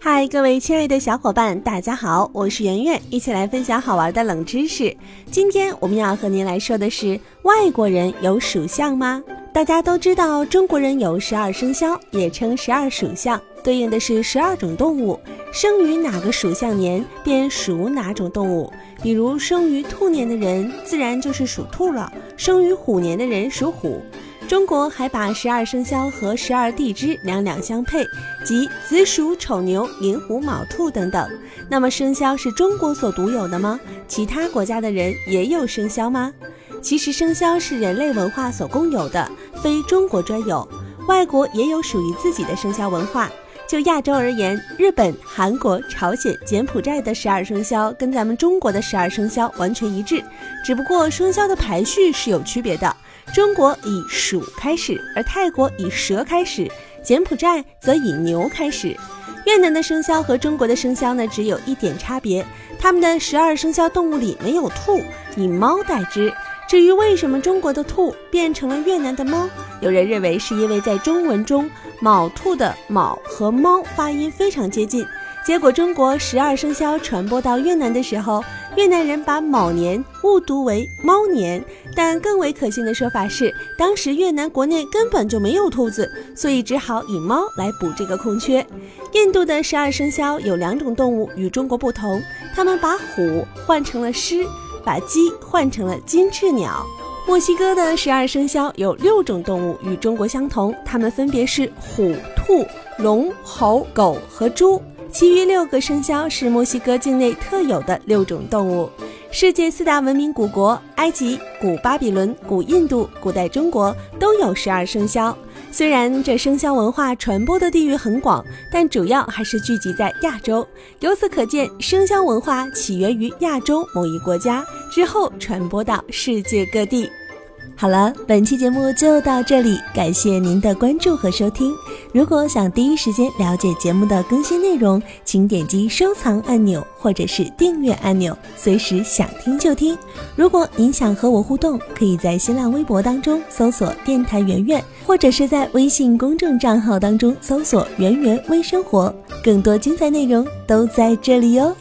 嗨，各位亲爱的小伙伴，大家好，我是圆圆，一起来分享好玩的冷知识。今天我们要和您来说的是，外国人有属相吗？大家都知道，中国人有十二生肖，也称十二属相，对应的是十二种动物。生于哪个属相年，便属哪种动物。比如生于兔年的人，自然就是属兔了；生于虎年的人属虎。中国还把十二生肖和十二地支两两相配，即子鼠、丑牛、寅虎、卯兔等等。那么生肖是中国所独有的吗？其他国家的人也有生肖吗？其实生肖是人类文化所共有的，非中国专有。外国也有属于自己的生肖文化。就亚洲而言，日本、韩国、朝鲜、柬埔寨的十二生肖跟咱们中国的十二生肖完全一致，只不过生肖的排序是有区别的。中国以鼠开始，而泰国以蛇开始，柬埔寨则以牛开始。越南的生肖和中国的生肖呢，只有一点差别，他们的十二生肖动物里没有兔，以猫代之。至于为什么中国的兔变成了越南的猫，有人认为是因为在中文中“卯兔”的“卯”和“猫”发音非常接近。结果，中国十二生肖传播到越南的时候，越南人把卯年误读为猫年。但更为可信的说法是，当时越南国内根本就没有兔子，所以只好以猫来补这个空缺。印度的十二生肖有两种动物与中国不同，他们把虎换成了狮，把鸡换成了金翅鸟。墨西哥的十二生肖有六种动物与中国相同，它们分别是虎、兔、龙、猴、狗和猪。其余六个生肖是墨西哥境内特有的六种动物。世界四大文明古国——埃及、古巴比伦、古印度、古代中国都有十二生肖。虽然这生肖文化传播的地域很广，但主要还是聚集在亚洲。由此可见，生肖文化起源于亚洲某一国家，之后传播到世界各地。好了，本期节目就到这里，感谢您的关注和收听。如果想第一时间了解节目的更新内容，请点击收藏按钮或者是订阅按钮，随时想听就听。如果您想和我互动，可以在新浪微博当中搜索“电台圆圆”，或者是在微信公众账号当中搜索“圆圆微生活”，更多精彩内容都在这里哟。